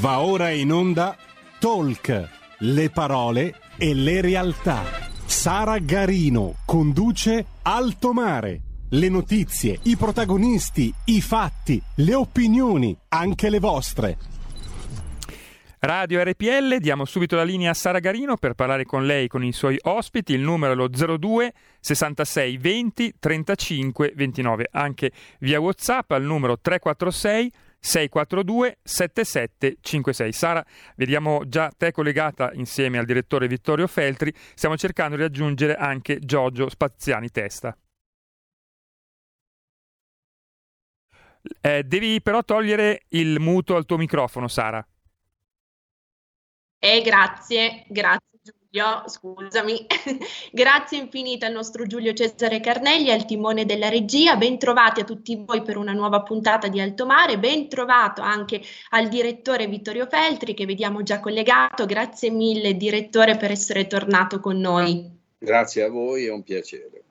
Va ora in onda Talk, le parole e le realtà. Sara Garino conduce Alto Mare. Le notizie, i protagonisti, i fatti, le opinioni, anche le vostre. Radio RPL, diamo subito la linea a Sara Garino per parlare con lei con i suoi ospiti. Il numero è lo 02 66 20 35 29, anche via WhatsApp al numero 346 642 7756. Sara, vediamo già te collegata insieme al direttore Vittorio Feltri. Stiamo cercando di raggiungere anche Giorgio Spaziani Testa. Eh, devi però togliere il muto al tuo microfono, Sara. Eh, grazie, grazie. Giulio, scusami. Grazie infinite al nostro Giulio Cesare Carnelli al timone della regia. Bentrovati a tutti voi per una nuova puntata di Alto Mare. Ben trovato anche al direttore Vittorio Feltri che vediamo già collegato. Grazie mille direttore per essere tornato con noi. Grazie a voi, è un piacere.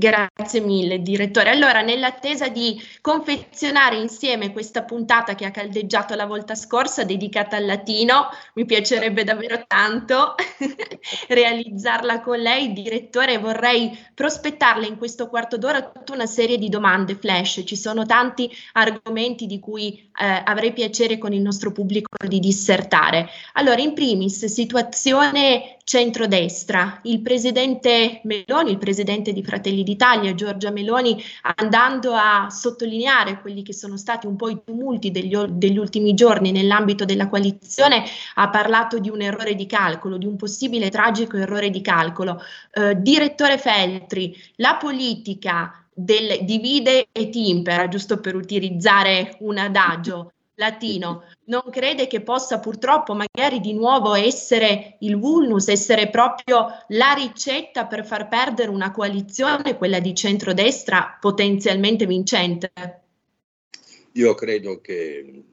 Grazie mille, direttore. Allora, nell'attesa di confezionare insieme questa puntata che ha caldeggiato la volta scorsa, dedicata al latino, mi piacerebbe davvero tanto realizzarla con lei, direttore. Vorrei prospettarle in questo quarto d'ora tutta una serie di domande flash. Ci sono tanti argomenti di cui eh, avrei piacere con il nostro pubblico di dissertare. Allora, in primis, situazione centrodestra. Il presidente Meloni, il presidente di Fratelli d'Italia, Giorgia Meloni, andando a sottolineare quelli che sono stati un po' i tumulti degli, degli ultimi giorni nell'ambito della coalizione, ha parlato di un errore di calcolo, di un possibile tragico errore di calcolo. Eh, direttore Feltri, la politica del divide e timpera, giusto per utilizzare un adagio latino, non crede che possa purtroppo magari di nuovo essere il vulnus, essere proprio la ricetta per far perdere una coalizione, quella di centrodestra, potenzialmente vincente? Io credo che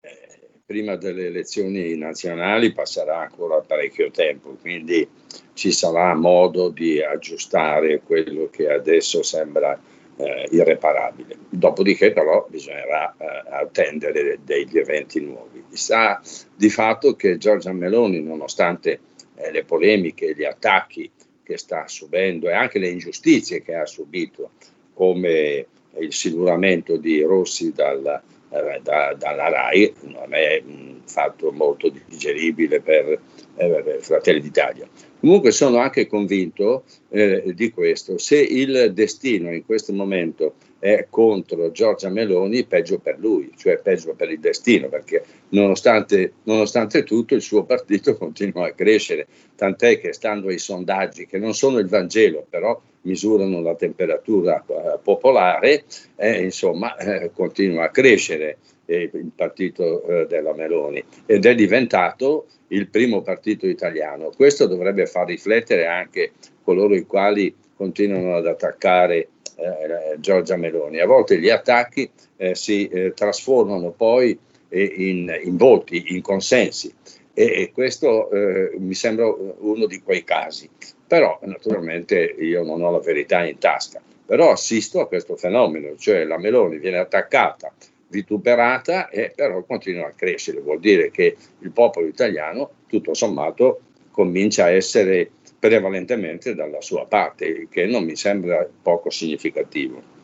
eh, prima delle elezioni nazionali passerà ancora parecchio tempo, quindi ci sarà modo di aggiustare quello che adesso sembra eh, irreparabile. Dopodiché però bisognerà eh, attendere degli eventi nuovi. Sa di fatto che Giorgia Meloni, nonostante eh, le polemiche, gli attacchi che sta subendo e anche le ingiustizie che ha subito, come il siluramento di Rossi dal, eh, da, dalla RAI, non è un fatto molto digeribile per, eh, per Fratelli d'Italia. Comunque sono anche convinto eh, di questo. Se il destino in questo momento è contro Giorgia Meloni, peggio per lui, cioè peggio per il destino, perché nonostante, nonostante tutto il suo partito continua a crescere, tant'è che stando ai sondaggi, che non sono il Vangelo, però misurano la temperatura eh, popolare, eh, insomma, eh, continua a crescere eh, il partito eh, della Meloni ed è diventato il primo partito italiano. Questo dovrebbe far riflettere anche coloro i quali continuano ad attaccare eh, Giorgia Meloni. A volte gli attacchi eh, si eh, trasformano poi eh, in, in, voti, in consensi e, e questo eh, mi sembra uno di quei casi. Però naturalmente io non ho la verità in tasca, però assisto a questo fenomeno, cioè la Meloni viene attaccata vituperata e però continua a crescere, vuol dire che il popolo italiano tutto sommato comincia a essere prevalentemente dalla sua parte, il che non mi sembra poco significativo.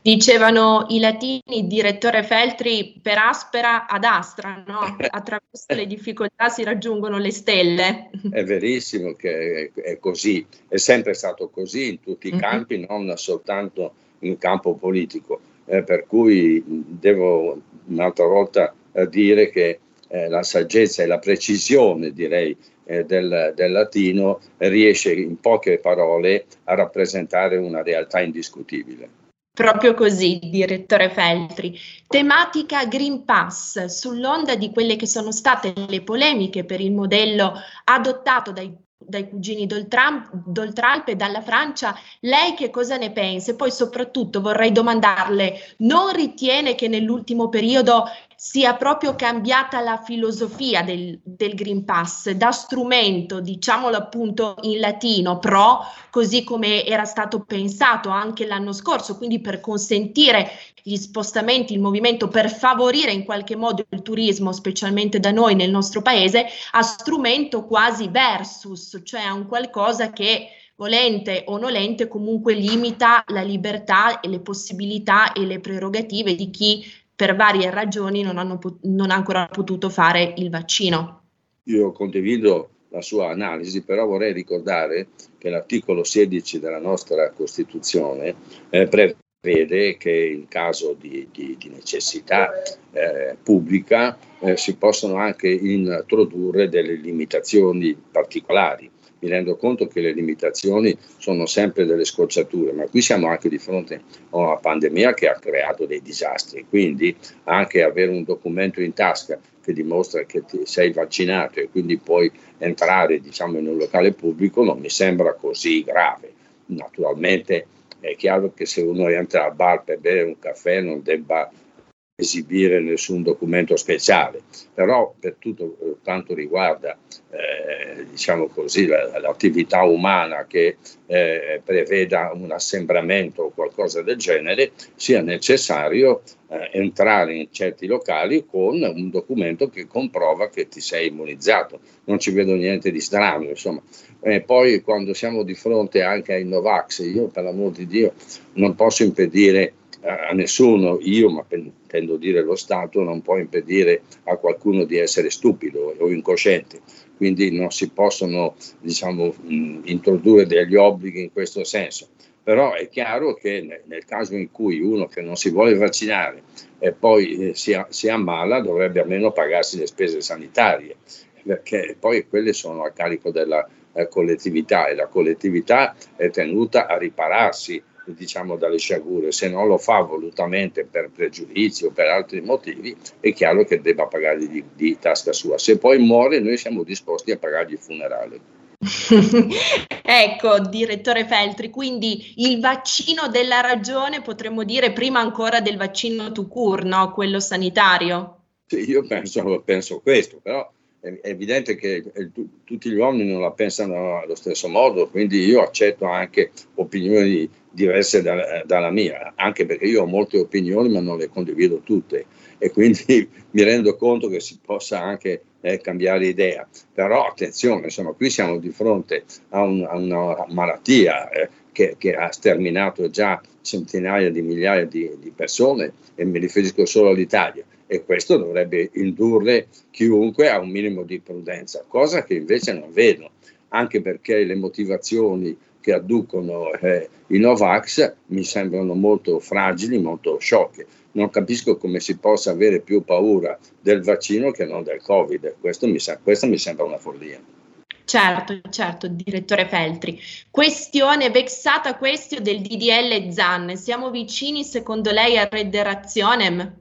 Dicevano i latini, direttore Feltri, per aspera ad astra, no? attraverso le difficoltà si raggiungono le stelle. È verissimo che è così, è sempre stato così in tutti i mm-hmm. campi, non soltanto in campo politico eh, per cui devo un'altra volta eh, dire che eh, la saggezza e la precisione, direi, eh, del, del, latino riesce in poche parole a rappresentare una realtà indiscutibile. Proprio così, direttore Feltri. Tematica Green Pass, sull'onda di quelle che sono state le polemiche per il modello adottato dai dai cugini d'Oltralpe e dalla Francia, lei che cosa ne pensa? E poi soprattutto vorrei domandarle, non ritiene che nell'ultimo periodo sia proprio cambiata la filosofia del, del, Green Pass da strumento, diciamolo appunto in latino, pro, così come era stato pensato anche l'anno scorso, quindi per consentire gli spostamenti, il movimento, per favorire in qualche modo il turismo, specialmente da noi nel nostro paese, a strumento quasi versus, cioè a un qualcosa che volente o nolente comunque limita la libertà e le possibilità e le prerogative di chi per varie ragioni non, hanno, non ha ancora potuto fare il vaccino. Io condivido la sua analisi, però vorrei ricordare che l'articolo 16 della nostra Costituzione eh, prevede che in caso di, di, di necessità eh, pubblica eh, si possono anche introdurre delle limitazioni particolari mi rendo conto che le limitazioni sono sempre delle scocciature, ma qui siamo anche di fronte a una pandemia che ha creato dei disastri, quindi anche avere un documento in tasca che dimostra che sei vaccinato e quindi puoi entrare diciamo, in un locale pubblico non mi sembra così grave. Naturalmente è chiaro che se uno entra al bar per bere un caffè non debba esibire nessun documento speciale, però per tutto eh, quanto riguarda eh, diciamo così, la, l'attività umana che eh, preveda un assembramento o qualcosa del genere, sia necessario eh, entrare in certi locali con un documento che comprova che ti sei immunizzato. Non ci vedo niente di strano, insomma. E poi quando siamo di fronte anche ai Novax, io per l'amor di Dio non posso impedire a nessuno, io, ma intendo dire lo Stato, non può impedire a qualcuno di essere stupido o incosciente. Quindi non si possono diciamo, introdurre degli obblighi in questo senso. Però è chiaro che nel caso in cui uno che non si vuole vaccinare e poi eh, si, si ammala dovrebbe almeno pagarsi le spese sanitarie, perché poi quelle sono a carico della eh, collettività e la collettività è tenuta a ripararsi diciamo dalle sciagure, se non lo fa volutamente per pregiudizi o per altri motivi, è chiaro che debba pagare di, di tasca sua. Se poi muore, noi siamo disposti a pagargli il funerale. ecco, direttore Feltri, quindi il vaccino della ragione potremmo dire prima ancora del vaccino to cure, no? quello sanitario? Sì, io penso, penso questo, però è evidente che tutti gli uomini non la pensano allo stesso modo, quindi io accetto anche opinioni diverse da, dalla mia, anche perché io ho molte opinioni ma non le condivido tutte e quindi mi rendo conto che si possa anche eh, cambiare idea. Però attenzione, insomma, qui siamo di fronte a, un, a una malattia eh, che, che, ha sterminato già centinaia di migliaia di, di persone e mi riferisco solo all'Italia e questo dovrebbe indurre chiunque a un minimo di prudenza, cosa che invece non vedo, anche perché le motivazioni che adducono eh, i Novax mi sembrano molto fragili, molto sciocche. Non capisco come si possa avere più paura del vaccino che non del Covid. Questo mi, questo mi sembra una follia. Certo, certo, direttore Feltri. Questione vexata questione del DDL ZAN. Siamo vicini secondo lei a Rederazione?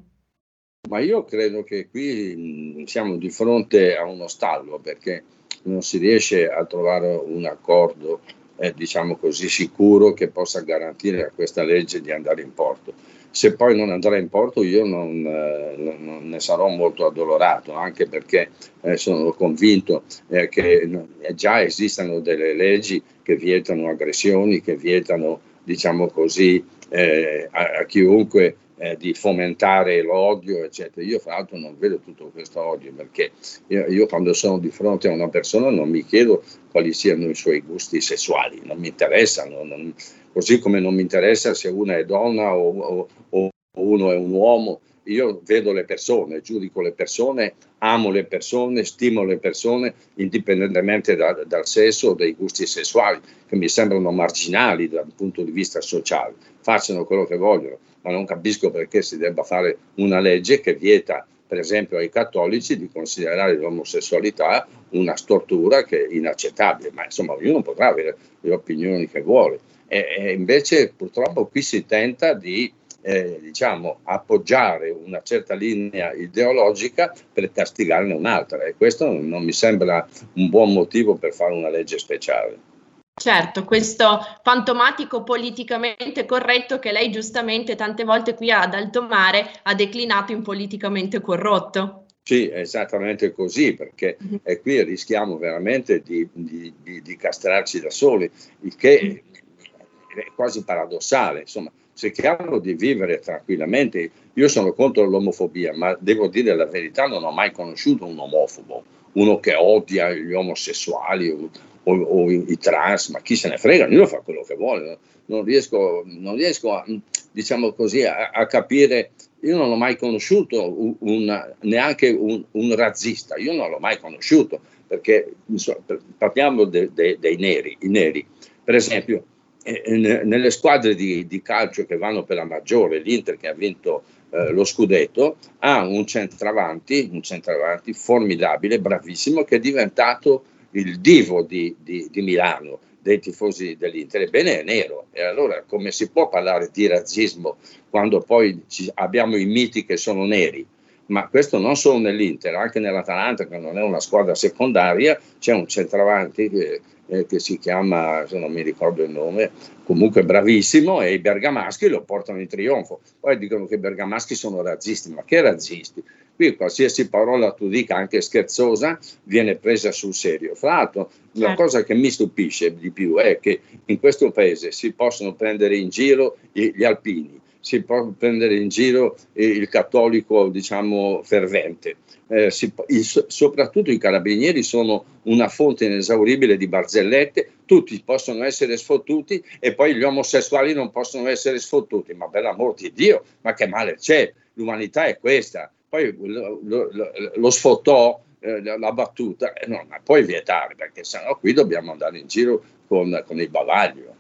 Ma io credo che qui mh, siamo di fronte a uno stallo perché non si riesce a trovare un accordo, eh, diciamo così, sicuro che possa garantire a questa legge di andare in porto. Se poi non andrà in porto io non, eh, non ne sarò molto addolorato, anche perché eh, sono convinto eh, che già esistano delle leggi che vietano aggressioni, che vietano, diciamo così, eh, a, a chiunque eh, di fomentare l'odio, eccetera. Io, fra l'altro, non vedo tutto questo odio perché io, io, quando sono di fronte a una persona non mi chiedo quali siano i suoi gusti sessuali, non mi interessano, non, così come non mi interessa se una è donna o, o, o uno è un uomo. Io vedo le persone, giudico le persone, amo le persone, stimo le persone indipendentemente da, dal sesso o dai gusti sessuali, che mi sembrano marginali dal punto di vista sociale. Facciano quello che vogliono ma non capisco perché si debba fare una legge che vieta, per esempio, ai cattolici di considerare l'omosessualità una stortura che è inaccettabile, ma insomma ognuno potrà avere le opinioni che vuole. E, e invece purtroppo qui si tenta di eh, diciamo, appoggiare una certa linea ideologica per castigarne un'altra e questo non mi sembra un buon motivo per fare una legge speciale. Certo, questo fantomatico politicamente corretto che lei giustamente tante volte qui ad alto mare ha declinato in politicamente corrotto. Sì, esattamente così, perché mm-hmm. qui rischiamo veramente di, di, di, di, castrarci da soli, il che mm-hmm. è quasi paradossale. Insomma, cerchiamo di vivere tranquillamente. Io sono contro l'omofobia, ma devo dire la verità, non ho mai conosciuto un omofobo, uno che odia gli omosessuali o, o i trans, ma chi se ne frega, ognuno fa quello che vuole. Non riesco, non riesco a, diciamo così, a, a, capire. Io non ho mai conosciuto un, un, neanche un, un, razzista, io non l'ho mai conosciuto, perché insomma, parliamo de, de, dei neri, i neri. Per esempio, eh, nelle squadre di, di, calcio che vanno per la maggiore, l'Inter che ha vinto eh, lo scudetto, ha un centravanti, un centravanti formidabile, bravissimo, che è diventato il divo di, di, di Milano, dei tifosi dell'Inter, ebbene è nero. E allora come si può parlare di razzismo quando poi abbiamo i miti che sono neri? Ma questo non solo nell'Inter, anche nell'Atalanta, che non è una squadra secondaria, c'è un centravanti che, eh, che si chiama, se non mi ricordo il nome, comunque bravissimo, e i bergamaschi lo portano in trionfo. Poi dicono che i bergamaschi sono razzisti, ma che razzisti? Qui qualsiasi parola tu dica, anche scherzosa, viene presa sul serio. Fra l'altro, la certo. cosa che mi stupisce di più è che in questo paese si possono prendere in giro gli alpini, si può prendere in giro il cattolico, diciamo, fervente. Eh, si, il, soprattutto i carabinieri sono una fonte inesauribile di barzellette, tutti possono essere sfottuti e poi gli omosessuali non possono essere sfottuti, ma per l'amor di Dio, ma che male c'è? L'umanità è questa poi lo, lo, lo sfottò eh, la battuta, e non la puoi vietare perché sennò qui dobbiamo andare in giro con, con il bavaglio.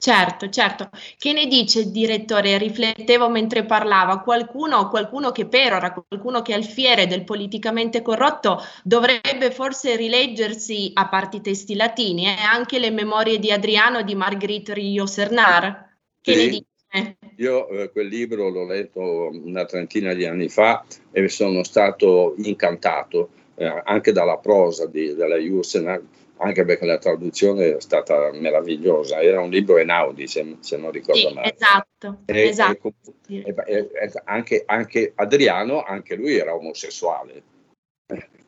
Certo, certo. Che ne dice il direttore? Riflettevo mentre parlava. Qualcuno, qualcuno che perora, qualcuno che è alfiere del politicamente corrotto, dovrebbe forse rileggersi, a parte i testi latini, eh, anche le memorie di Adriano e di Marguerite Rio Sernar. Che sì. ne dice? Io eh, quel libro l'ho letto una trentina di anni fa e sono stato incantato eh, anche dalla prosa di, della Jusen, anche perché la traduzione è stata meravigliosa. Era un libro Enaudi, se, se non ricordo sì, male. Esatto, e, esatto. E, e, anche, anche, Adriano, anche lui era omosessuale.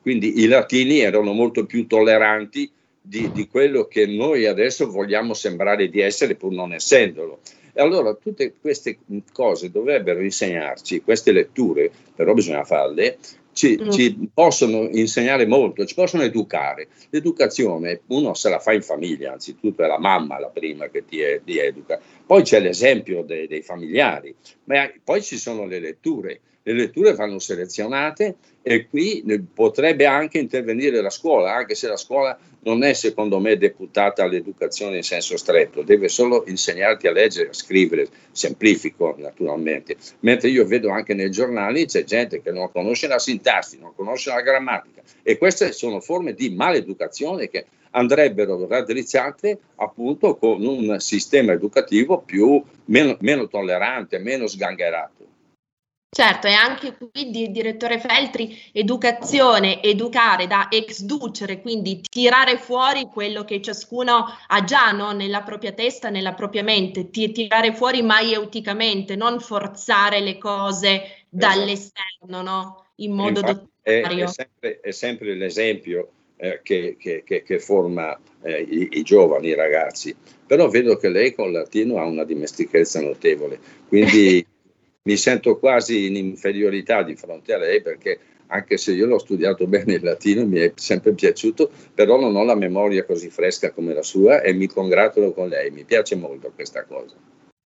Quindi i latini erano molto più tolleranti di, di quello che noi adesso vogliamo sembrare di essere, pur non essendolo. E allora tutte queste cose dovrebbero insegnarci, queste letture, però bisogna farle, ci, mm. ci, possono insegnare molto, ci possono educare. L'educazione uno se la fa in famiglia, anzitutto è la mamma la prima che ti, ti educa, poi c'è l'esempio dei, dei familiari, ma poi ci sono le letture le letture vanno selezionate e qui potrebbe anche intervenire la scuola, anche se la scuola non è secondo me deputata all'educazione in senso stretto, deve solo insegnarti a leggere, a scrivere, semplifico naturalmente, mentre io vedo anche nei giornali c'è gente che non conosce la sintassi, non conosce la grammatica e queste sono forme di maleducazione che andrebbero raddrizzate appunto con un sistema educativo più, meno, meno tollerante, meno sgangherato. Certo, e anche qui il direttore Feltri, educazione, educare da ex ducere, quindi tirare fuori quello che ciascuno ha già no? nella propria testa, nella propria mente, tirare fuori maieuticamente, non forzare le cose esatto. dall'esterno, no? in modo Infatti. È, è, sempre, è sempre l'esempio eh, che, che, che, che, forma eh, i, i, giovani, i ragazzi, però vedo che lei con il latino ha una dimestichezza notevole, quindi mi sento quasi in inferiorità di fronte a lei perché anche se io l'ho studiato bene il latino, mi è sempre piaciuto, però non ho la memoria così fresca come la sua e mi congratulo con lei, mi piace molto questa cosa.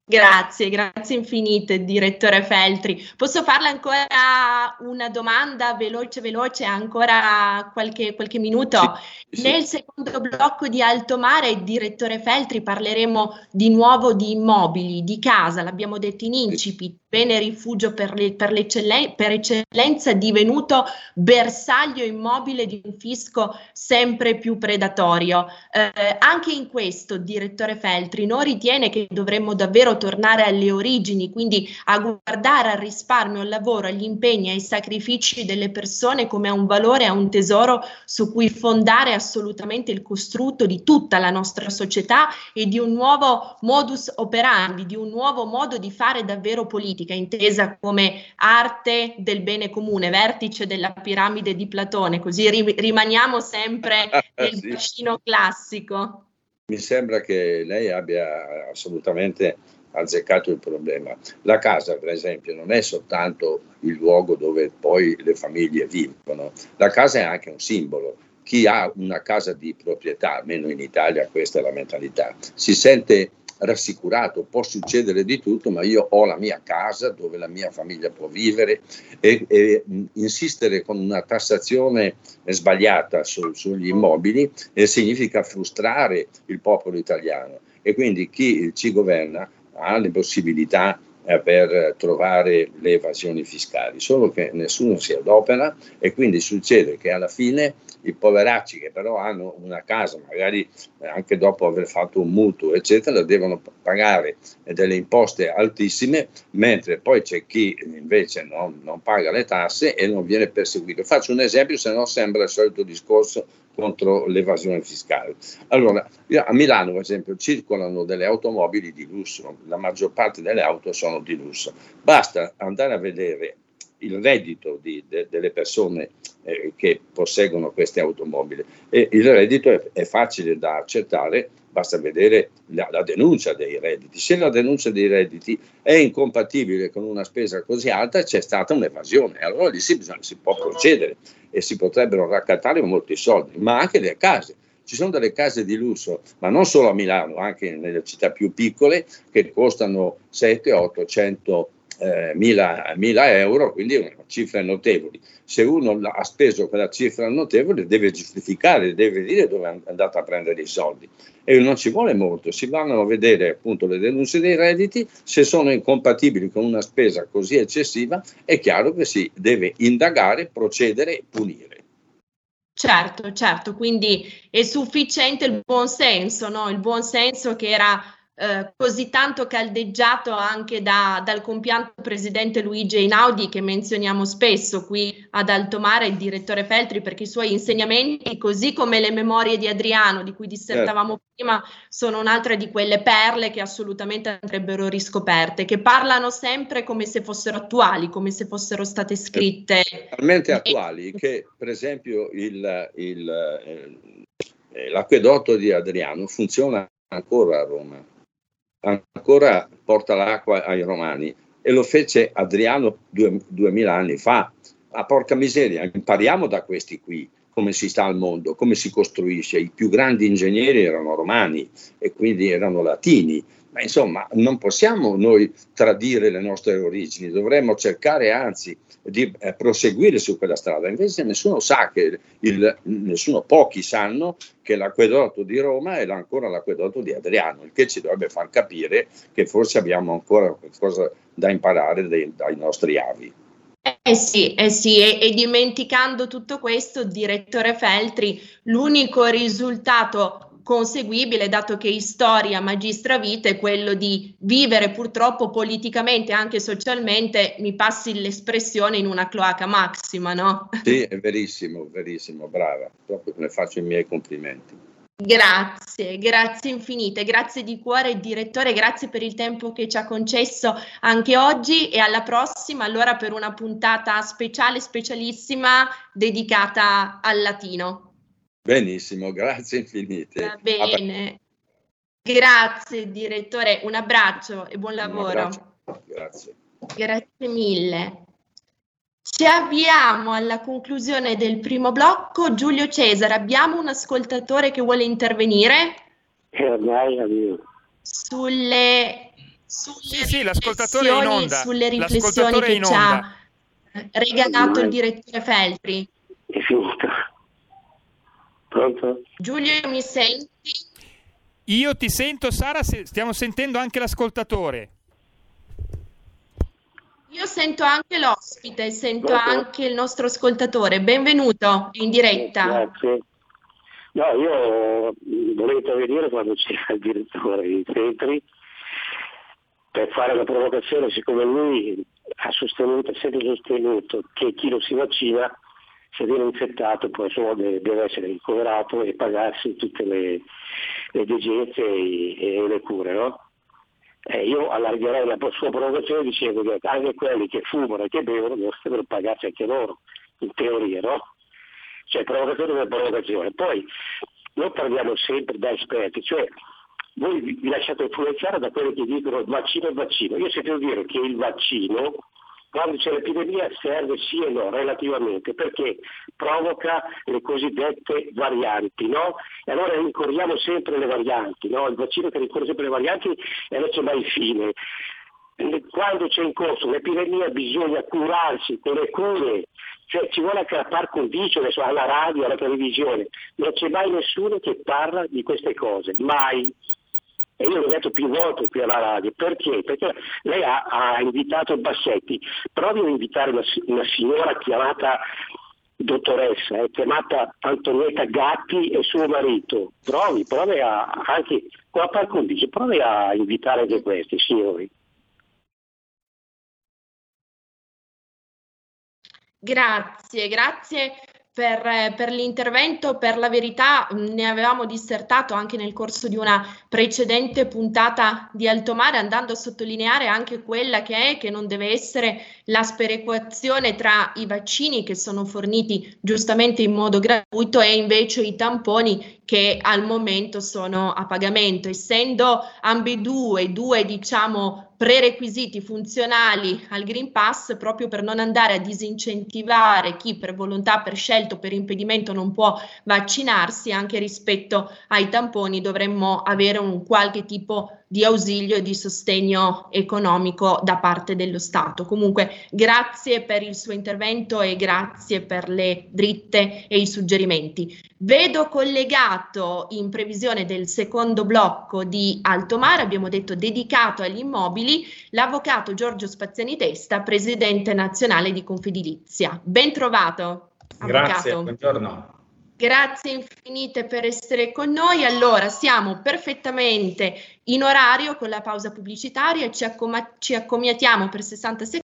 Grazie, grazie infinite, direttore Feltri. Posso farle ancora una domanda veloce, veloce, ancora qualche, qualche minuto? Sì, Nel sì. secondo blocco di Alto Mare, direttore Feltri, parleremo di nuovo di immobili, di casa, l'abbiamo detto in incipit bene rifugio per, le, per, per, eccellenza divenuto bersaglio immobile di un fisco sempre più predatorio. Eh, anche in questo, direttore Feltri, non ritiene che dovremmo davvero tornare alle origini, quindi a guardare al risparmio, al lavoro, agli impegni, ai sacrifici delle persone come a un valore, a un tesoro su cui fondare assolutamente il costrutto di tutta la nostra società e di un nuovo modus operandi, di un nuovo modo di fare davvero politica politica, intesa come arte del bene comune, vertice della piramide di Platone, così ri- rimaniamo sempre nel sì. bacino classico. Mi sembra che lei abbia assolutamente azzeccato il problema. La casa, per esempio, non è soltanto il luogo dove poi le famiglie vivono, la casa è anche un simbolo. Chi ha una casa di proprietà, almeno in Italia questa è la mentalità, si sente rassicurato, può succedere di tutto, ma io ho la mia casa dove la mia famiglia può vivere e, e insistere con una tassazione sbagliata su, sugli immobili eh, significa frustrare il popolo italiano. E quindi chi ci governa ha le possibilità per trovare le evasioni fiscali, solo che nessuno si adopera e quindi succede che alla fine i poveracci che però hanno una casa, magari anche dopo aver fatto un mutuo, eccetera, devono pagare delle imposte altissime, mentre poi c'è chi invece non, non paga le tasse e non viene perseguito. Faccio un esempio, se no sembra il solito discorso contro l'evasione fiscale. Allora, a Milano, per esempio, circolano delle automobili di lusso, la maggior parte delle auto sono di lusso. Basta andare a vedere il reddito di, de, delle persone eh, che posseggono queste automobili. E il reddito è, è facile da accertare, basta vedere la, la, denuncia dei redditi. Se la denuncia dei redditi è incompatibile con una spesa così alta, c'è stata un'evasione, allora lì si, si può procedere e si potrebbero raccattare molti soldi, ma anche le case. Ci sono delle case di lusso, ma non solo a Milano, anche nelle città più piccole, che costano 7, 800 eh, mila, euro, quindi una cifra notevoli. Se uno ha speso quella cifra notevole deve giustificare, deve dire dove è andato a prendere i soldi. E non ci vuole molto, si vanno a vedere appunto le denunce dei redditi, se sono incompatibili con una spesa così eccessiva, è chiaro che si deve indagare, procedere e punire. Certo, certo, quindi è sufficiente il buon senso, no? il buon senso che era eh, così tanto caldeggiato anche da, dal compianto presidente Luigi Einaudi che menzioniamo spesso qui ad Alto Mare, il direttore Feltri, perché i suoi insegnamenti, così come le memorie di Adriano di cui dissertavamo certo. prima, sono un'altra di quelle perle che assolutamente andrebbero riscoperte, che parlano sempre come se fossero attuali, come se fossero state scritte. Talmente attuali che per esempio il, il, eh, l'acquedotto di Adriano funziona ancora a Roma ancora porta l'acqua ai romani e lo fece Adriano due, duemila anni fa. A porca miseria, impariamo da questi qui come si sta al mondo, come si costruisce. I più grandi ingegneri erano romani e quindi erano latini ma insomma, non possiamo noi tradire le nostre origini, dovremmo cercare anzi di eh, proseguire su quella strada. Invece nessuno sa che, il, nessuno, pochi sanno che l'acquedotto di Roma è ancora l'acquedotto di Adriano, il che ci dovrebbe far capire che forse abbiamo ancora qualcosa da imparare dai, dai nostri avi. Eh sì, eh sì, e, e, dimenticando tutto questo, direttore Feltri, l'unico risultato conseguibile, dato che storia magistra vita, è quello di vivere purtroppo politicamente e anche socialmente, mi passi l'espressione, in una cloaca massima, no? Sì, è verissimo, verissimo, brava, proprio ne faccio i miei complimenti. Grazie, grazie infinite, grazie di cuore direttore, grazie per il tempo che ci ha concesso anche oggi e alla prossima allora per una puntata speciale, specialissima dedicata al latino. Benissimo, grazie infinite. Va bene. Grazie direttore, un abbraccio e buon lavoro. Grazie. Grazie mille. Ci avviamo alla conclusione del primo blocco. Giulio Cesare, abbiamo un ascoltatore che vuole intervenire? Eh, sulle, sulle sì, sì, l'ascoltatore in onda. Sulle riflessioni che ci ha regalato il direttore Feltri. Pronto? Giulio, mi senti? Io ti sento, Sara, stiamo sentendo anche l'ascoltatore. Io sento anche l'ospite, sento Pronto? anche il nostro ascoltatore. Benvenuto in diretta. Grazie. No, io volevo intervenire quando c'era il direttore di Petri per fare la provocazione, siccome lui ha sostenuto, sempre sostenuto che chi non si vaccina se viene infettato poi deve, deve essere ricoverato e pagarsi tutte le, le degenze e, e, le cure. No? Eh, io allargherei la sua provocazione dicendo che anche quelli che fumano e che bevono devono pagarsi anche loro, in teoria, no? Cioè provocazione per provocazione. Poi noi parliamo sempre da esperti, cioè voi vi lasciate influenzare da quelli che dicono vaccino e vaccino. Io sento dire che il vaccino quando c'è l'epidemia serve sì e no, relativamente, perché provoca le cosiddette varianti, no? E allora ricorriamo sempre le varianti, no? Il vaccino che ricorre sempre le varianti e non c'è mai fine. Quando c'è in corso un'epidemia bisogna curarsi con le cure, cioè ci vuole anche la par condicio alla radio, alla televisione, non c'è mai nessuno che parla di queste cose, mai. E io l'ho detto più volte qui alla radio, perché? Perché lei ha, ha invitato Bassetti, provi a invitare una, una signora chiamata dottoressa, è chiamata Antonietta Gatti e suo marito, provi, provi a, anche con la par condicio, provi a invitare anche questi signori. Grazie, grazie per, per, l'intervento, per la verità ne avevamo dissertato anche nel corso di una precedente puntata di Alto Mare, andando a sottolineare anche quella che è che non deve essere la sperequazione tra i vaccini che sono forniti giustamente in modo gratuito e invece i tamponi che al momento sono a pagamento, essendo ambedue due diciamo prerequisiti funzionali al Green Pass proprio per non andare a disincentivare chi per volontà, per scelto, per impedimento non può vaccinarsi, anche rispetto ai tamponi dovremmo avere un qualche tipo di ausilio e di sostegno economico da parte dello Stato. Comunque grazie per il suo intervento e grazie per le dritte e i suggerimenti. Vedo collegato in previsione del secondo blocco di Alto Mare, abbiamo detto dedicato agli immobili, l'avvocato Giorgio Spaziani Testa, presidente nazionale di Confedilizia. Ben trovato. Avvocato. Grazie, buongiorno. Grazie infinite per essere con noi. Allora, siamo perfettamente in orario con la pausa pubblicitaria ci, accom- ci accomiatiamo per 60 secondi.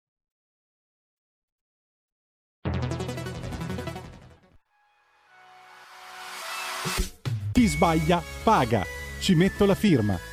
Chi sbaglia paga. Ci metto la firma.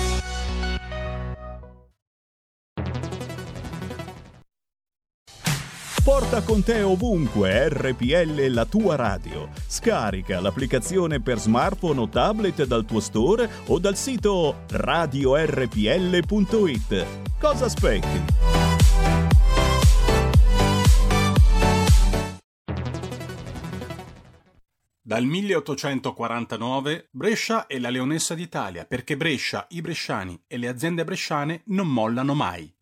Porta con te ovunque RPL la tua radio. Scarica l'applicazione per smartphone o tablet dal tuo store o dal sito radiorpl.it. Cosa aspetti? Dal 1849 Brescia è la leonessa d'Italia perché Brescia, i bresciani e le aziende bresciane non mollano mai.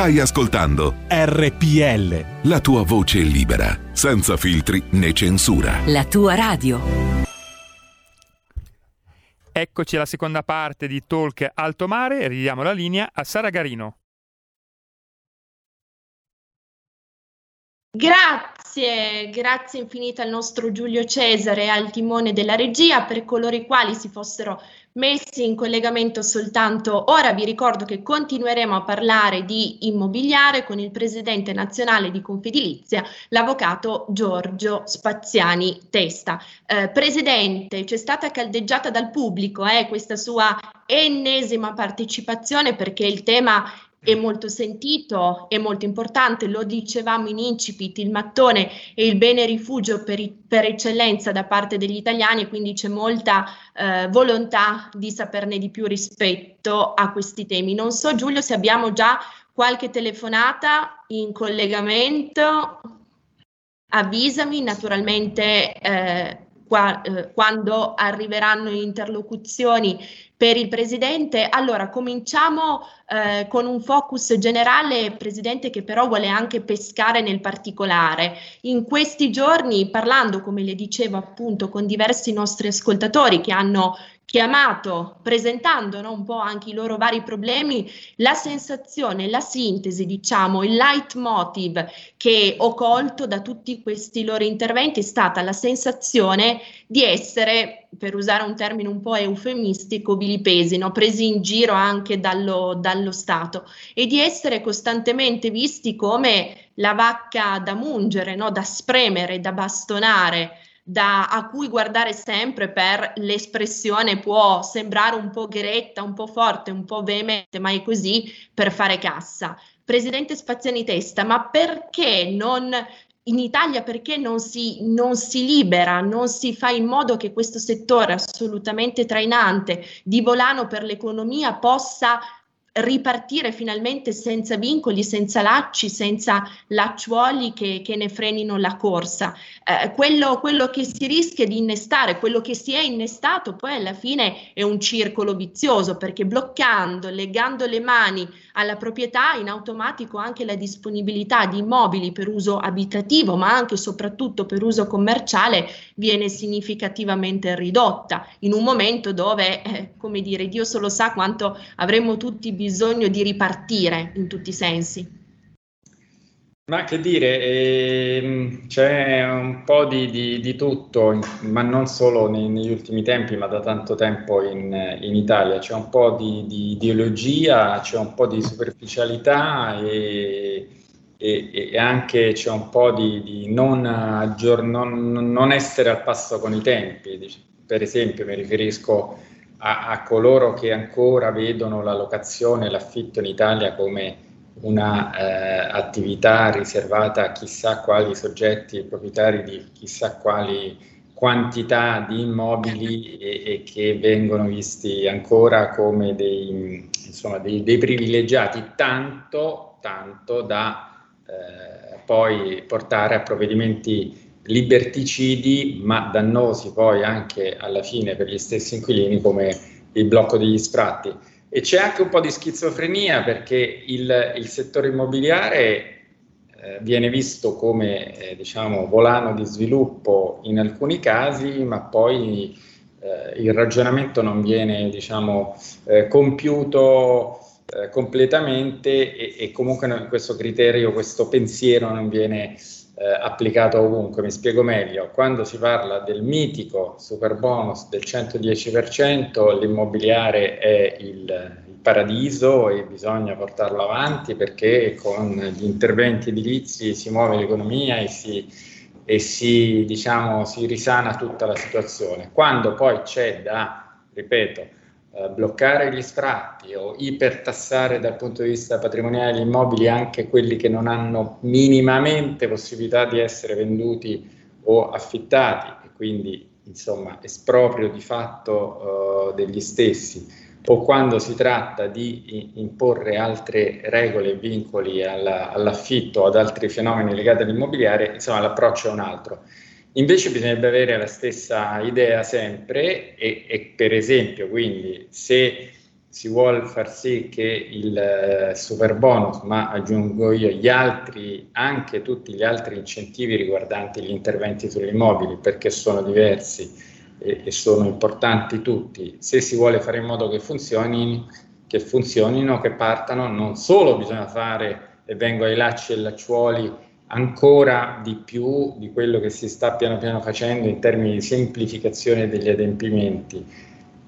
Stai ascoltando RPL. La tua voce libera, senza filtri né censura. La tua radio. Eccoci alla seconda parte di Talk Alto Mare, ridiamo la linea a Sara Garino. Grazie, grazie infinite al nostro Giulio Cesare al timone della regia. Per coloro i quali si fossero messi in collegamento soltanto ora, vi ricordo che continueremo a parlare di immobiliare con il presidente nazionale di Confedilizia, l'avvocato Giorgio Spaziani Testa. Eh, presidente, c'è stata caldeggiata dal pubblico eh, questa sua ennesima partecipazione perché il tema è molto sentito, è molto importante, lo dicevamo in incipit, il mattone è il bene rifugio per, per eccellenza da parte degli italiani, quindi c'è molta eh, volontà di saperne di più rispetto a questi temi. Non so Giulio se abbiamo già qualche telefonata in collegamento, avvisami naturalmente. Eh, eh, quando arriveranno interlocuzioni per il Presidente. Allora, cominciamo eh, con un focus generale, Presidente, che però vuole anche pescare nel particolare. In questi giorni, parlando, come le dicevo appunto, con diversi nostri ascoltatori che hanno chiamato, presentando no, un po' anche i loro vari problemi, la sensazione, la sintesi, diciamo, il leitmotiv che ho colto da tutti questi loro interventi è stata la sensazione di essere, per usare un termine un po' eufemistico, vilipesi, no? presi in giro anche dallo, dallo Stato e di essere costantemente visti come la vacca da mungere, no? da spremere, da bastonare da, a cui guardare sempre per l'espressione può sembrare un po' gretta, un po' forte, un po' veemente, ma è così per fare cassa. Presidente Spaziani Testa, ma perché non in Italia perché non si, non si, libera, non si fa in modo che questo settore assolutamente trainante di volano per l'economia possa ripartire finalmente senza vincoli, senza lacci, senza lacciuoli che, che ne frenino la corsa. Eh, quello, quello, che si rischia di innestare, quello che si è innestato, poi alla fine è un circolo vizioso perché bloccando, legando le mani alla proprietà, in automatico anche la disponibilità di immobili per uso abitativo, ma anche e soprattutto per uso commerciale, viene significativamente ridotta in un momento dove, eh, come dire, Dio solo sa quanto avremmo tutti bisogno di ripartire in tutti i sensi. Ma che dire, ehm, c'è un po' di, di, di, tutto, ma non solo nei, negli ultimi tempi, ma da tanto tempo in, in Italia. C'è un po' di, di, ideologia, c'è un po' di superficialità e, e, e anche c'è un po' di, non, non, non, essere al passo con i tempi. Per esempio, mi riferisco a, a coloro che ancora vedono la locazione, l'affitto in Italia come una eh, riservata a chissà quali soggetti proprietari di chissà quali quantità di immobili e, e che vengono visti ancora come dei, insomma, dei, dei privilegiati, tanto, tanto da eh, poi portare a provvedimenti liberticidi ma dannosi poi anche alla fine per gli stessi inquilini come il blocco degli sfratti. E c'è anche un po' di schizofrenia perché il, il settore immobiliare eh, viene visto come eh, diciamo, volano di sviluppo in alcuni casi, ma poi eh, il ragionamento non viene diciamo, eh, compiuto eh, completamente e, e comunque questo criterio, questo pensiero non viene eh, applicato ovunque. Mi spiego meglio, quando si parla del mitico super bonus del 110%, l'immobiliare è il, il paradiso e bisogna portarlo avanti perché con gli interventi edilizi si muove l'economia e si, e si, diciamo, si risana tutta la situazione. Quando poi c'è da, ripeto, eh, bloccare gli sfratti o ipertassare dal punto di vista patrimoniale gli immobili anche quelli che non hanno minimamente possibilità di essere venduti o affittati e quindi insomma esproprio di fatto uh, degli stessi o quando si tratta di imporre altre regole e vincoli alla, all'affitto o ad altri fenomeni legati all'immobiliare, insomma l'approccio è un altro. Invece bisognerebbe avere la stessa idea sempre e, e per esempio, quindi se si vuole far sì che il eh, super bonus, ma aggiungo io gli altri, anche tutti gli altri incentivi riguardanti gli interventi sugli immobili, perché sono diversi e, e sono importanti tutti, se si vuole fare in modo che funzionino, che funzionino, che partano, non solo bisogna fare, e vengo ai lacci e lacciuoli, ancora di più di quello che si sta piano piano facendo in termini di semplificazione degli adempimenti,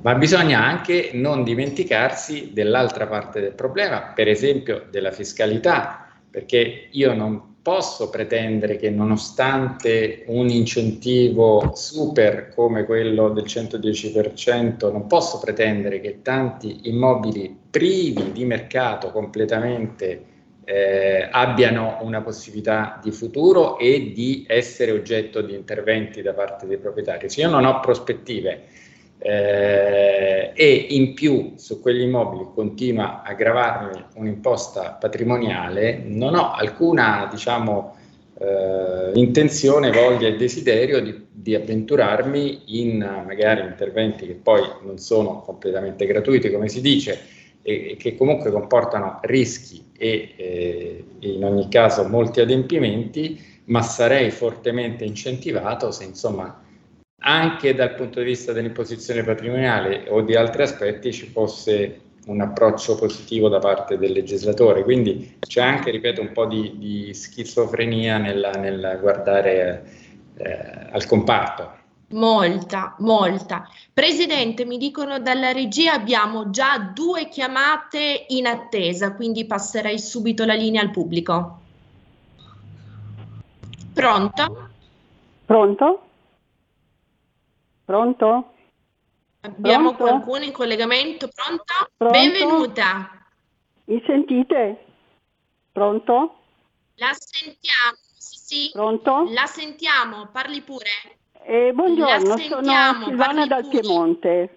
ma bisogna anche non dimenticarsi dell'altra parte del problema, per esempio della fiscalità, perché io non posso pretendere che nonostante un incentivo super come quello del 110%, non posso pretendere che tanti immobili privi di mercato completamente eh, abbiano una possibilità di futuro e di essere oggetto di interventi da parte dei proprietari. Se io non ho prospettive eh, e in più su quegli immobili continua a gravarmi un'imposta patrimoniale, non ho alcuna diciamo, eh, intenzione, voglia e desiderio di, di, avventurarmi in magari interventi che poi non sono completamente gratuiti, come si dice, e, che comunque comportano rischi e eh, in ogni caso molti adempimenti, ma sarei fortemente incentivato se insomma anche dal punto di vista dell'imposizione patrimoniale o di altri aspetti ci fosse un approccio positivo da parte del legislatore. Quindi c'è anche, ripeto, un po' di, di schizofrenia nel guardare eh, al comparto. Molta, molta. Presidente, mi dicono dalla regia abbiamo già due chiamate in attesa, quindi passerei subito la linea al pubblico. Pronto? Pronto? Pronto? Abbiamo Pronto? qualcuno in collegamento? Pronto? Pronto? Benvenuta. Mi sentite? Pronto? La sentiamo, sì, sì. Pronto? La sentiamo, parli pure. Eh, buongiorno, sono Silvana dal. Piemonte.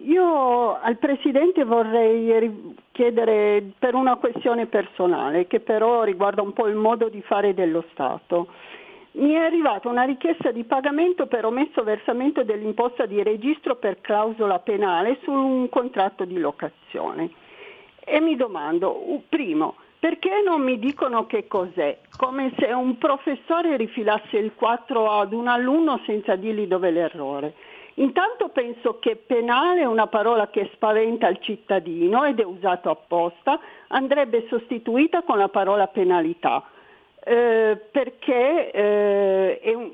Io al Presidente vorrei chiedere per una questione personale, che però riguarda un po' il modo di fare dello Stato mi è arrivata una richiesta di pagamento per omesso versamento dell'imposta di registro per clausola penale su un contratto di locazione. E mi domando, primo, perché non mi dicono che cos'è? Come se un professore rifilasse il 4 ad un alunno senza dirgli dove l'errore. Intanto penso che penale è una parola che spaventa il cittadino ed è usato apposta, andrebbe sostituita con la parola penalità eh, perché eh, è un,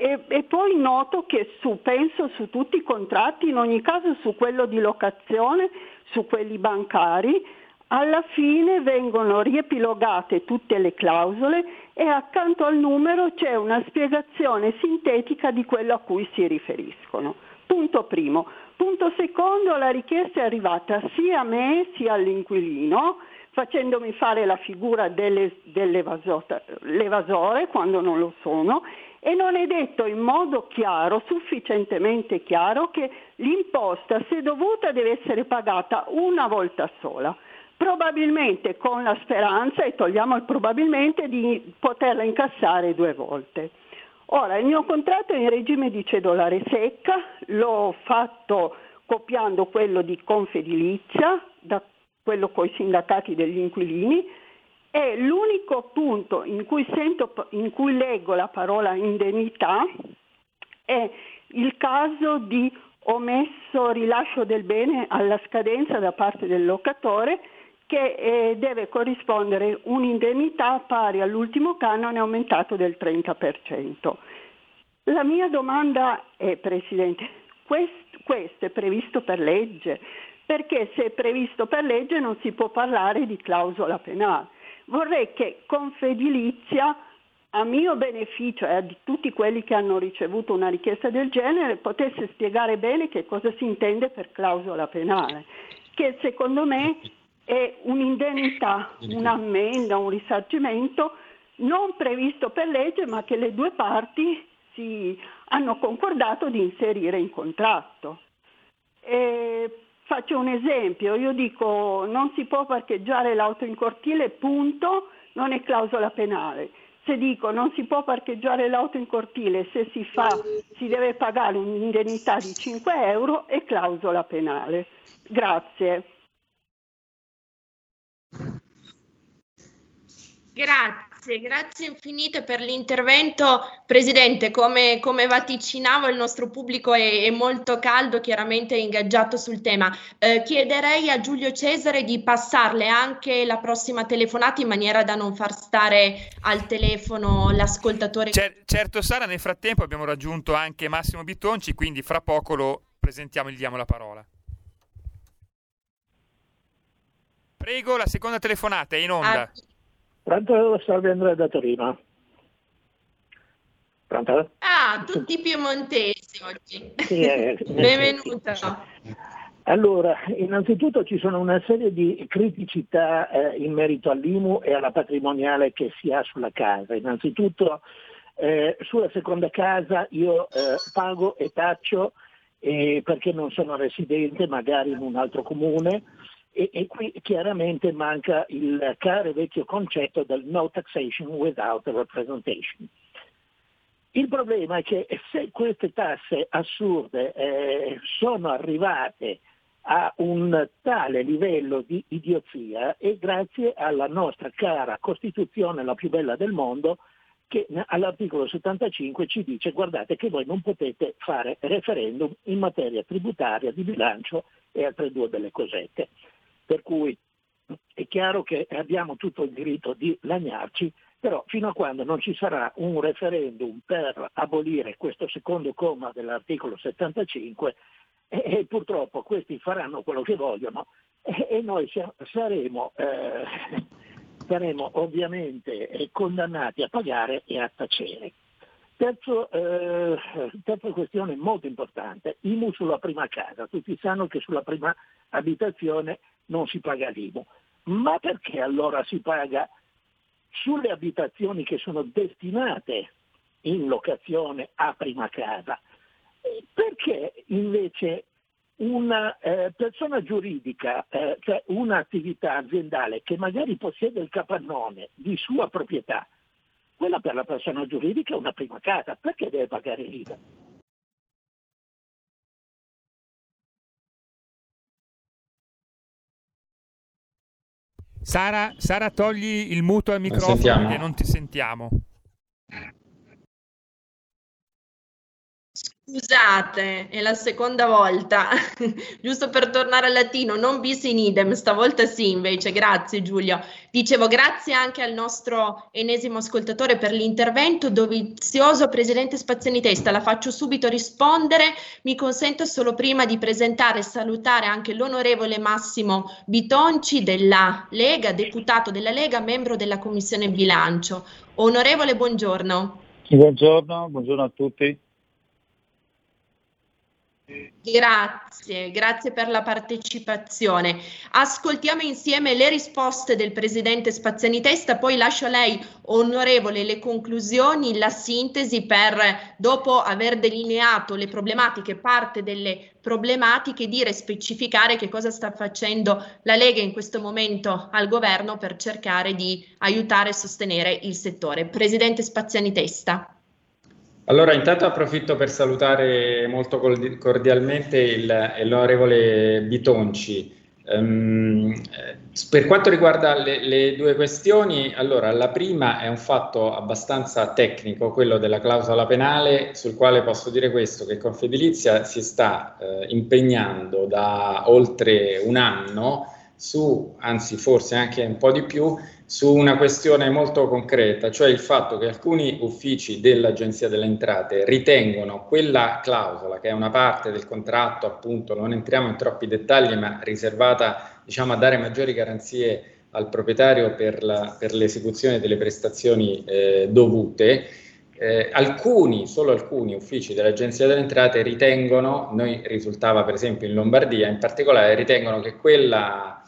e, e, poi noto che su, penso su tutti i contratti, in ogni caso su quello di locazione, su quelli bancari, alla fine vengono riepilogate tutte le clausole e accanto al numero c'è una spiegazione sintetica di quello a cui si riferiscono. Punto primo. Punto secondo, la richiesta è arrivata sia a me sia all'inquilino facendomi fare la figura dell'evasore quando non lo sono e non è detto in modo chiaro, sufficientemente chiaro, che l'imposta, se dovuta, deve essere pagata una volta sola, probabilmente con la speranza, e togliamo il probabilmente, di poterla incassare due volte. Ora, il mio contratto è in regime di cedolare secca, l'ho fatto copiando quello di Confedilizia, da quello con i sindacati degli inquilini, e l'unico punto in cui, sento, in cui leggo la parola indennità è il caso di omesso rilascio del bene alla scadenza da parte del locatore che eh, deve corrispondere un'indennità pari all'ultimo canone aumentato del 30%. La mia domanda è, Presidente, questo, questo è previsto per legge? perché se è previsto per legge non si può parlare di clausola penale. Vorrei che Confedilizia, a mio beneficio e a tutti quelli che hanno ricevuto una richiesta del genere, potesse spiegare bene che cosa si intende per clausola penale, che secondo me è un'indennità, un'ammenda, un risarcimento non previsto per legge ma che le due parti si hanno concordato di inserire in contratto. E Faccio un esempio, io dico non si può parcheggiare l'auto in cortile, punto, non è clausola penale. se dico non si può parcheggiare l'auto in cortile, se si fa si deve pagare un'indennità di 5 euro e clausola penale. Grazie. Grazie, grazie infinite per l'intervento. Presidente, come, come vaticinavo, il nostro pubblico è, è, molto caldo, chiaramente ingaggiato sul tema. Eh, chiederei a Giulio Cesare di passarle anche la prossima telefonata in maniera da non far stare al telefono l'ascoltatore. Cer- certo, Sara, nel frattempo abbiamo raggiunto anche Massimo Bittonci, quindi fra poco lo presentiamo e gli diamo la parola. Prego, la seconda telefonata è in onda. Ah, Pronto? Salve Andrea da Torino. Pronto? Ah, tutti piemontesi oggi. Sì, eh, Benvenuta. Allora, innanzitutto ci sono una serie di criticità eh, in merito all'IMU e alla patrimoniale che si ha sulla casa. Innanzitutto eh, sulla seconda casa io eh, pago e taccio eh, perché non sono residente magari in un altro comune e, e, qui chiaramente manca il caro e vecchio concetto del no taxation without representation. Il problema è che se queste tasse assurde eh, sono arrivate a un tale livello di idiozia è grazie alla nostra cara Costituzione, la più bella del mondo, che all'articolo 75 ci dice guardate che voi non potete fare referendum in materia tributaria, di bilancio e altre due belle cosette. Per cui è chiaro che abbiamo tutto il diritto di lagnarci, però fino a quando non ci sarà un referendum per abolire questo secondo comma dell'articolo 75, e, e purtroppo questi faranno quello che vogliono e, e noi saremo, eh, saremo ovviamente condannati a pagare e a tacere. Terzo, eh, terza questione molto importante, IMU sulla prima casa. Tutti sanno che sulla prima abitazione non si paga l'IMU. Ma perché allora si paga sulle abitazioni che sono destinate in locazione a prima casa? Perché invece una eh, persona giuridica, eh, cioè un'attività aziendale che magari possiede il capannone di sua proprietà, quella per la persona giuridica è una prima casa, perché deve pagare l'IVA? Sara, Sara, togli il muto al microfono che non ti sentiamo. Scusate, è la seconda volta, giusto per tornare al latino, non bis in idem, stavolta sì invece, grazie Giulio. Dicevo grazie anche al nostro ennesimo ascoltatore per l'intervento, dovizioso Presidente Spaziani Testa, la faccio subito rispondere, mi consento solo prima di presentare e salutare anche l'onorevole Massimo Bitonci della Lega, deputato della Lega, membro della Commissione Bilancio. Onorevole, buongiorno. Buongiorno, buongiorno a tutti. Grazie, grazie per la partecipazione. Ascoltiamo insieme le risposte del Presidente Spaziani Testa, poi lascio a lei, onorevole, le conclusioni, la sintesi per, dopo aver delineato le problematiche, parte delle problematiche, dire, specificare che cosa sta facendo la Lega in questo momento al governo per cercare di aiutare e sostenere il settore. Presidente Spaziani Testa. Allora, intanto approfitto per salutare molto cordialmente il, l'onorevole Bitonci. Um, per quanto riguarda le, le, due questioni, allora la prima è un fatto abbastanza tecnico, quello della clausola penale, sul quale posso dire questo, che Confedilizia si sta eh, impegnando da oltre un anno su, anzi forse anche un po' di più, su una questione molto concreta, cioè il fatto che alcuni uffici dell'Agenzia delle Entrate ritengono quella clausola, che è una parte del contratto, appunto, non entriamo in troppi dettagli, ma riservata diciamo, a dare maggiori garanzie al proprietario per, la, per l'esecuzione delle prestazioni eh, dovute, eh, alcuni, solo alcuni uffici dell'Agenzia delle Entrate ritengono, noi risultava per esempio in Lombardia in particolare, ritengono che quella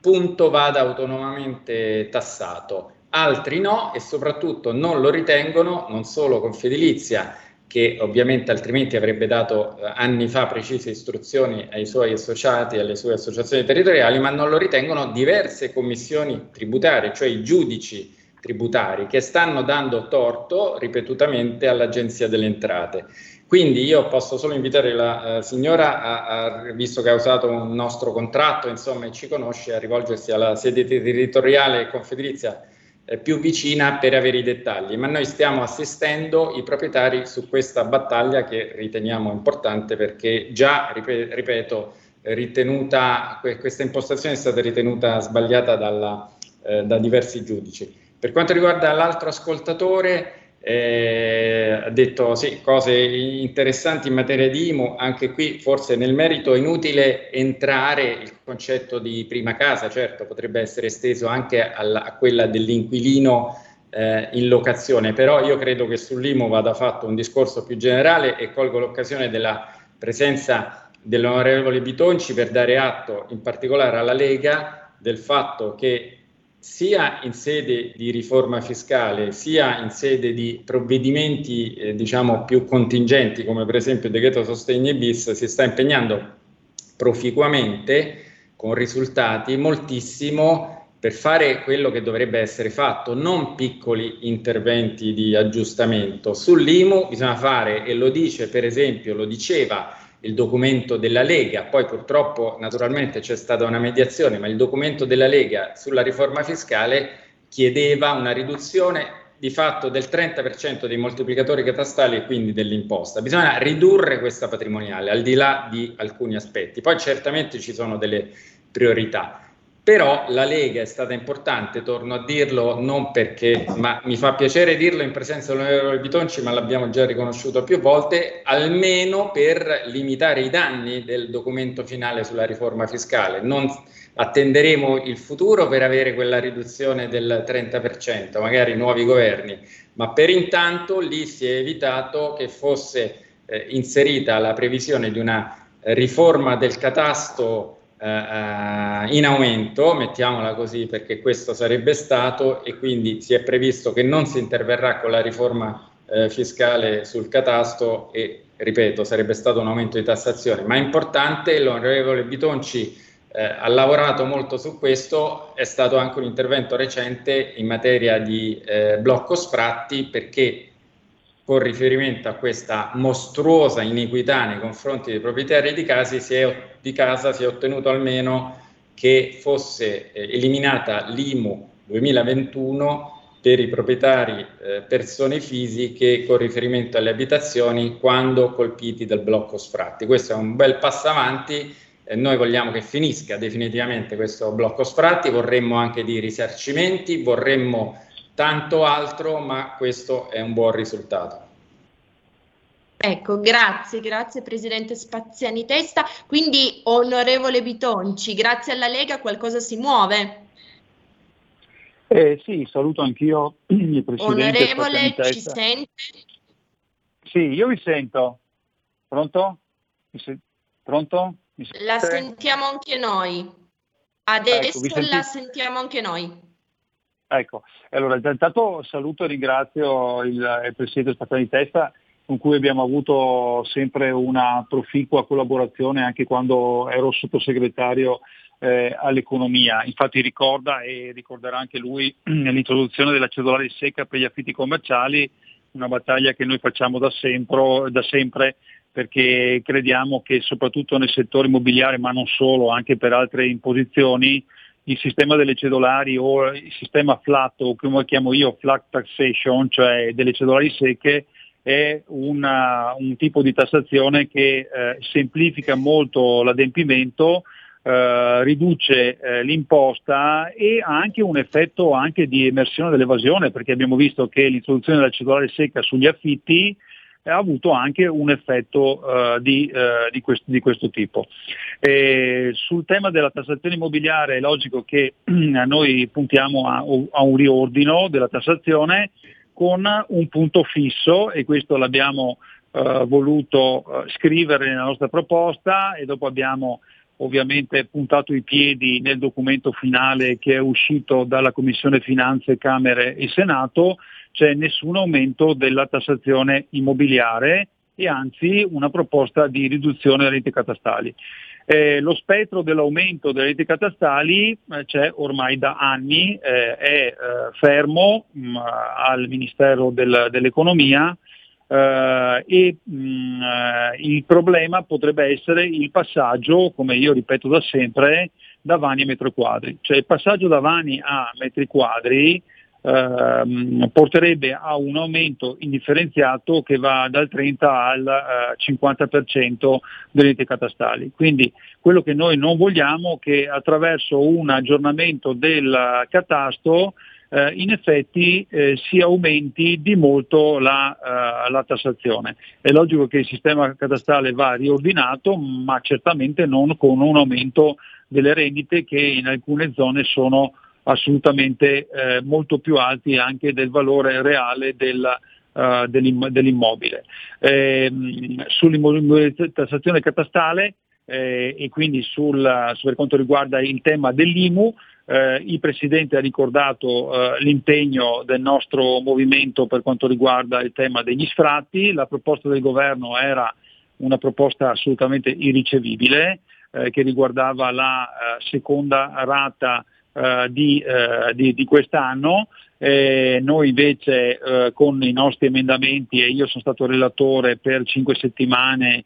punto vada autonomamente tassato, altri no e soprattutto non lo ritengono non solo Confedilizia che ovviamente altrimenti avrebbe dato eh, anni fa precise istruzioni ai suoi associati e alle sue associazioni territoriali, ma non lo ritengono diverse commissioni tributarie, cioè i giudici tributari che stanno dando torto ripetutamente all'Agenzia delle Entrate. Quindi io posso solo invitare la uh, signora, a, a, visto che ha usato un nostro contratto, insomma, e ci conosce, a rivolgersi alla sede territoriale Confedilizia eh, più vicina per avere i dettagli. Ma noi stiamo assistendo i proprietari su questa battaglia che riteniamo importante perché già, ripeto, ritenuta, questa impostazione è stata ritenuta sbagliata dalla, eh, da diversi giudici. Per quanto riguarda l'altro ascoltatore, eh, ha detto sì, cose interessanti in materia di IMU, anche qui forse nel merito è inutile entrare il concetto di prima casa, certo potrebbe essere esteso anche alla, a quella dell'inquilino eh, in locazione, però io credo che sull'IMU vada fatto un discorso più generale e colgo l'occasione della presenza dell'onorevole Bitonci per dare atto in particolare alla Lega del fatto che sia in sede di riforma fiscale, sia in sede di provvedimenti eh, diciamo più contingenti, come per esempio il decreto sostegni bis, si sta impegnando proficuamente con risultati moltissimo per fare quello che dovrebbe essere fatto, non piccoli interventi di aggiustamento. Sull'IMU bisogna fare, e lo dice per esempio, lo diceva il documento della Lega, poi purtroppo naturalmente c'è stata una mediazione, ma il documento della Lega sulla riforma fiscale chiedeva una riduzione di fatto del 30% dei moltiplicatori catastali e quindi dell'imposta. Bisogna ridurre questa patrimoniale al di là di alcuni aspetti. Poi certamente ci sono delle priorità. Però la Lega è stata importante, torno a dirlo, non perché, ma mi fa piacere dirlo in presenza dell'onorevole Bitonci, ma l'abbiamo già riconosciuto più volte, almeno per limitare i danni del documento finale sulla riforma fiscale. Non attenderemo il futuro per avere quella riduzione del 30%, magari nuovi governi, ma per intanto lì si è evitato che fosse eh, inserita la previsione di una riforma del catasto eh, in aumento, mettiamola così perché questo sarebbe stato e quindi si è previsto che non si interverrà con la riforma eh, fiscale sul catasto e ripeto sarebbe stato un aumento di tassazione, ma è importante, l'onorevole Bitonci eh, ha lavorato molto su questo, è stato anche un intervento recente in materia di eh, blocco sfratti perché con riferimento a questa mostruosa iniquità nei confronti dei proprietari di, casi, si è, di casa si è ottenuto almeno che fosse eh, eliminata l'IMU 2021 per i proprietari eh, persone fisiche con riferimento alle abitazioni quando colpiti dal blocco sfratti. Questo è un bel passo avanti eh, noi vogliamo che finisca definitivamente questo blocco sfratti, vorremmo anche di risarcimenti, vorremmo tanto altro, ma questo è un buon risultato. Ecco, grazie, grazie Presidente Spaziani Testa. Quindi, onorevole Bitonci, grazie alla Lega qualcosa si muove? Eh, sì, saluto anch'io il Presidente Onorevole, ci sente? Sì, io vi sento. Pronto? Se... Pronto? La sentiamo anche noi. Adesso ecco, la sentiamo anche noi. Ecco, allora intanto saluto e ringrazio il, il Presidente Spaziani Testa con cui abbiamo avuto sempre una proficua collaborazione anche quando ero sottosegretario eh, all'economia. Infatti ricorda e ricorderà anche lui l'introduzione della cedolare secca per gli affitti commerciali, una battaglia che noi facciamo da sempre, da sempre perché crediamo che soprattutto nel settore immobiliare, ma non solo, anche per altre imposizioni, il sistema delle cedolari o il sistema flat o come lo chiamo io flat taxation, cioè delle cedolari secche, è una, un tipo di tassazione che eh, semplifica molto l'adempimento, eh, riduce eh, l'imposta e ha anche un effetto anche di emersione dell'evasione, perché abbiamo visto che l'introduzione della cedolare secca sugli affitti ha avuto anche un effetto uh, di, uh, di, questo, di, questo, tipo. E sul tema della tassazione immobiliare è logico che noi puntiamo a, a, un riordino della tassazione con un punto fisso e questo l'abbiamo uh, voluto scrivere nella nostra proposta e dopo abbiamo ovviamente puntato i piedi nel documento finale che è uscito dalla Commissione Finanze, Camere e Senato c'è nessun aumento della tassazione immobiliare e anzi una proposta di riduzione delle reti catastali. Eh, lo spettro dell'aumento delle reti catastali eh, c'è ormai da anni, eh, è eh, fermo mh, mm, al Ministero del, dell'Economia eh, e mh, mm, eh, il problema potrebbe essere il passaggio, come io ripeto da sempre, da vani a metri quadri. Cioè il passaggio da vani a metri quadri ehm, porterebbe a un aumento indifferenziato che va dal 30 al eh, 50% delle reti catastali. Quindi quello che noi non vogliamo è che attraverso un aggiornamento del catasto eh, in effetti eh, si aumenti di molto la, uh, la, tassazione. È logico che il sistema catastale va riordinato, ma certamente non con un aumento delle rendite che in alcune zone sono assolutamente eh, molto più alti anche del valore reale del, uh, dell'imm- dell'immobile. Eh, sull'immobilizzazione catastale eh, e quindi sul, per quanto riguarda il tema dell'IMU, eh, il Presidente ha ricordato eh, l'impegno del nostro movimento per quanto riguarda il tema degli sfratti, la proposta del governo era una proposta assolutamente irricevibile eh, che riguardava la eh, seconda rata eh, di, eh, di, di, quest'anno. Noi invece con i nostri emendamenti, e io sono stato relatore per cinque settimane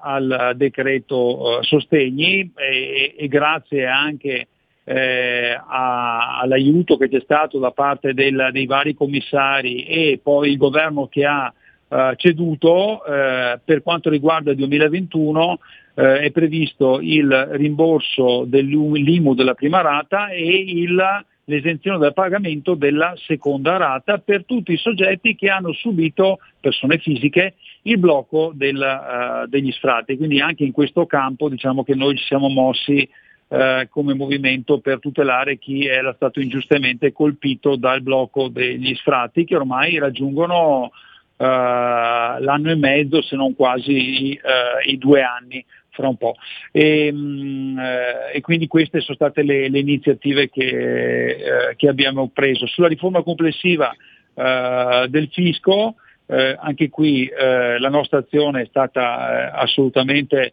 al decreto sostegni e, e, grazie anche a, all'aiuto che c'è stato da parte del, dei vari commissari e poi il governo che ha Uh, ceduto uh, per quanto riguarda il 2021 eh, è previsto il rimborso dell'IMU della prima rata e il, l'esenzione dal pagamento della seconda rata per tutti i soggetti che hanno subito, persone fisiche, il blocco del, uh, degli sfratti. Quindi anche in questo campo diciamo che noi ci siamo mossi uh, come movimento per tutelare chi era stato ingiustamente colpito dal blocco degli sfratti che ormai raggiungono uh, l'anno e mezzo se non quasi i, i due anni fra un po'. E, mh, mm, eh, e quindi queste sono state le, le iniziative che, eh, che, abbiamo preso. Sulla riforma complessiva eh, del fisco, eh, anche qui eh, la nostra azione è stata eh, assolutamente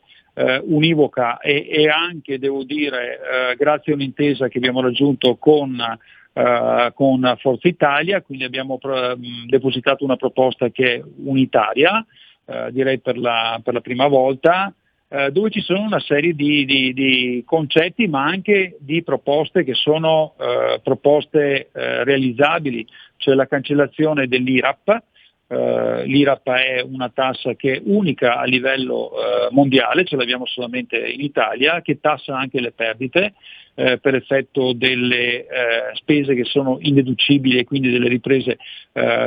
univoca e, e, anche, devo dire, grazie a un'intesa che abbiamo raggiunto con Uh, con Forza Italia, quindi abbiamo pro- depositato una proposta che è unitaria, uh, direi per la, per la, prima volta, eh, dove ci sono una serie di, di, di, concetti ma anche di proposte che sono eh, proposte eh, realizzabili, cioè la cancellazione dell'IRAP. Eh, L'IRAP è una tassa che è unica a livello eh, mondiale, ce l'abbiamo solamente in Italia, che tassa anche le perdite eh, per effetto delle spese che sono indeducibili e quindi delle riprese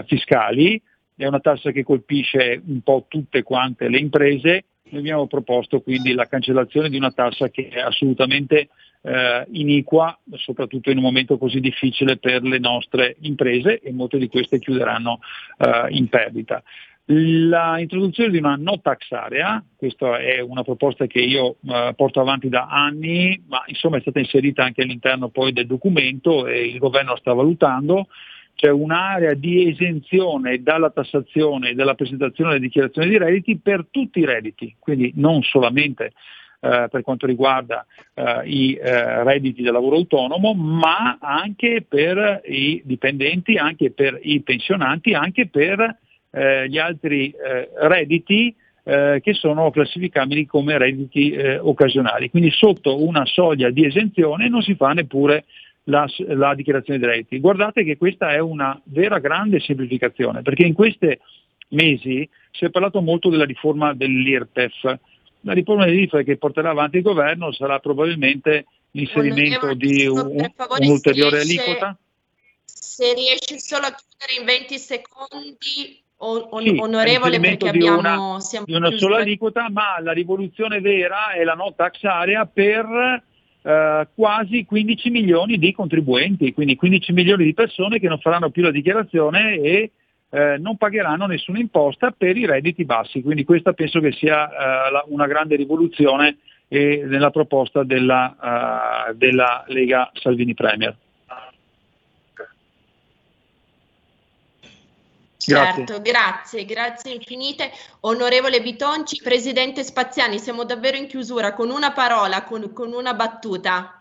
fiscali. È una tassa che colpisce un po' tutte quante le imprese noi abbiamo proposto quindi la cancellazione di una tassa che è assolutamente eh, iniqua, soprattutto in un momento così difficile per le nostre imprese e molte di queste chiuderanno eh, in perdita. L'introduzione di una no tax area, questa è una proposta che io eh, porto avanti da anni, ma insomma è stata inserita anche all'interno poi del documento e il governo sta valutando, c'è un'area di esenzione dalla tassazione e dalla presentazione delle dichiarazioni di redditi per tutti i redditi, quindi non solamente eh, per quanto riguarda eh, i eh, redditi del lavoro autonomo, ma anche per i dipendenti, anche per i pensionanti, anche per eh, gli altri eh, redditi eh, che sono classificabili come redditi occasionali. Quindi sotto una soglia di esenzione non si fa neppure la, la dichiarazione dei redditi. Guardate che questa è una vera grande semplificazione, perché in questi mesi si è parlato molto della riforma dell'IRPEF. La riforma dell'IRPEF che porterà avanti il governo sarà probabilmente l'inserimento di un, un'ulteriore aliquota. Se riesci solo a chiudere in 20 secondi o, sì, onorevole perché abbiamo di una, di una sola aliquota, ma la rivoluzione vera è la no tax area per eh, quasi 15 milioni di contribuenti, quindi 15 milioni di persone che non faranno più la dichiarazione e eh, non pagheranno nessuna imposta per i redditi bassi. Quindi questa penso che sia eh, la, una grande rivoluzione eh, nella proposta della, eh, della Lega Salvini Premier. Certo, grazie, grazie infinite. Onorevole Bitonci, Presidente Spaziani, siamo davvero in chiusura con una parola, con, con una battuta.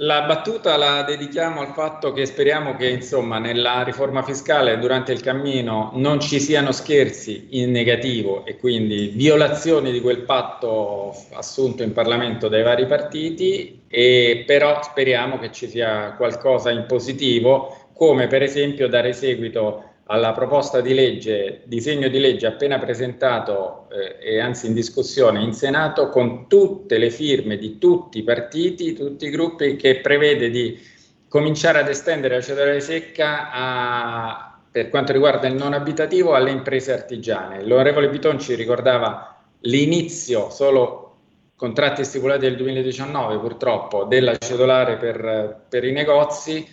La battuta la dedichiamo al fatto che speriamo che insomma, nella riforma fiscale durante il cammino non ci siano scherzi in negativo e quindi violazioni di quel patto assunto in Parlamento dai vari partiti, e però speriamo che ci sia qualcosa in positivo, come per esempio dare seguito alla proposta di legge, disegno di legge appena presentato eh, e anzi in discussione in Senato con tutte le firme di tutti i partiti, tutti i gruppi che prevede di cominciare ad estendere la cedolare secca a, per quanto riguarda il non abitativo alle imprese artigiane. L'onorevole Biton ci ricordava l'inizio solo contratti stipulati nel 2019 purtroppo della cedolare per, per i negozi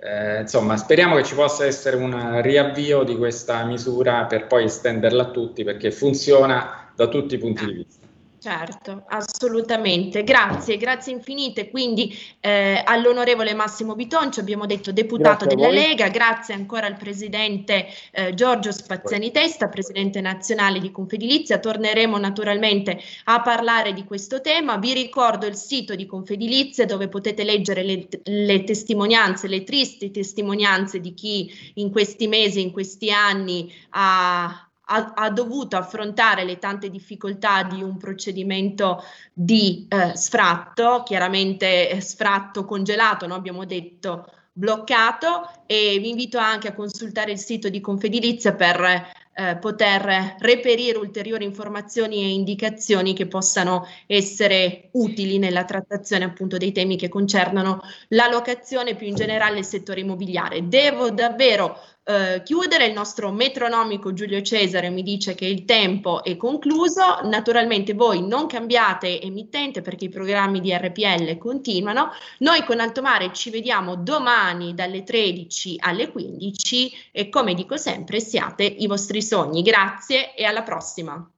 eh, insomma, speriamo che ci possa essere un riavvio di questa misura per poi estenderla a tutti perché funziona da tutti i punti di vista. Certo, assolutamente. Grazie, grazie infinite. Quindi eh, all'onorevole Massimo Bitoncio, abbiamo detto deputato grazie della Lega, grazie ancora al presidente eh, Giorgio Spaziani Testa, presidente nazionale di Confedilizia. Torneremo naturalmente a parlare di questo tema. Vi ricordo il sito di Confedilizia dove potete leggere le, le testimonianze, le tristi testimonianze di chi in questi mesi, in questi anni ha ha, ha, dovuto affrontare le tante difficoltà di un procedimento di eh, sfratto, chiaramente eh, sfratto congelato, no? abbiamo detto bloccato e vi invito anche a consultare il sito di Confedilizia per eh, poter reperire ulteriori informazioni e indicazioni che possano essere utili nella trattazione appunto dei temi che concernono la locazione più in generale il settore immobiliare. Devo davvero eh, chiudere. Il nostro metronomico Giulio Cesare mi dice che il tempo è concluso. Naturalmente voi non cambiate emittente perché i programmi di RPL continuano. Noi con Altomare ci vediamo domani dalle 13 alle 15 e come dico sempre siate i vostri sogni. Grazie e alla prossima.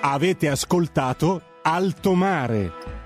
Avete ascoltato Altomare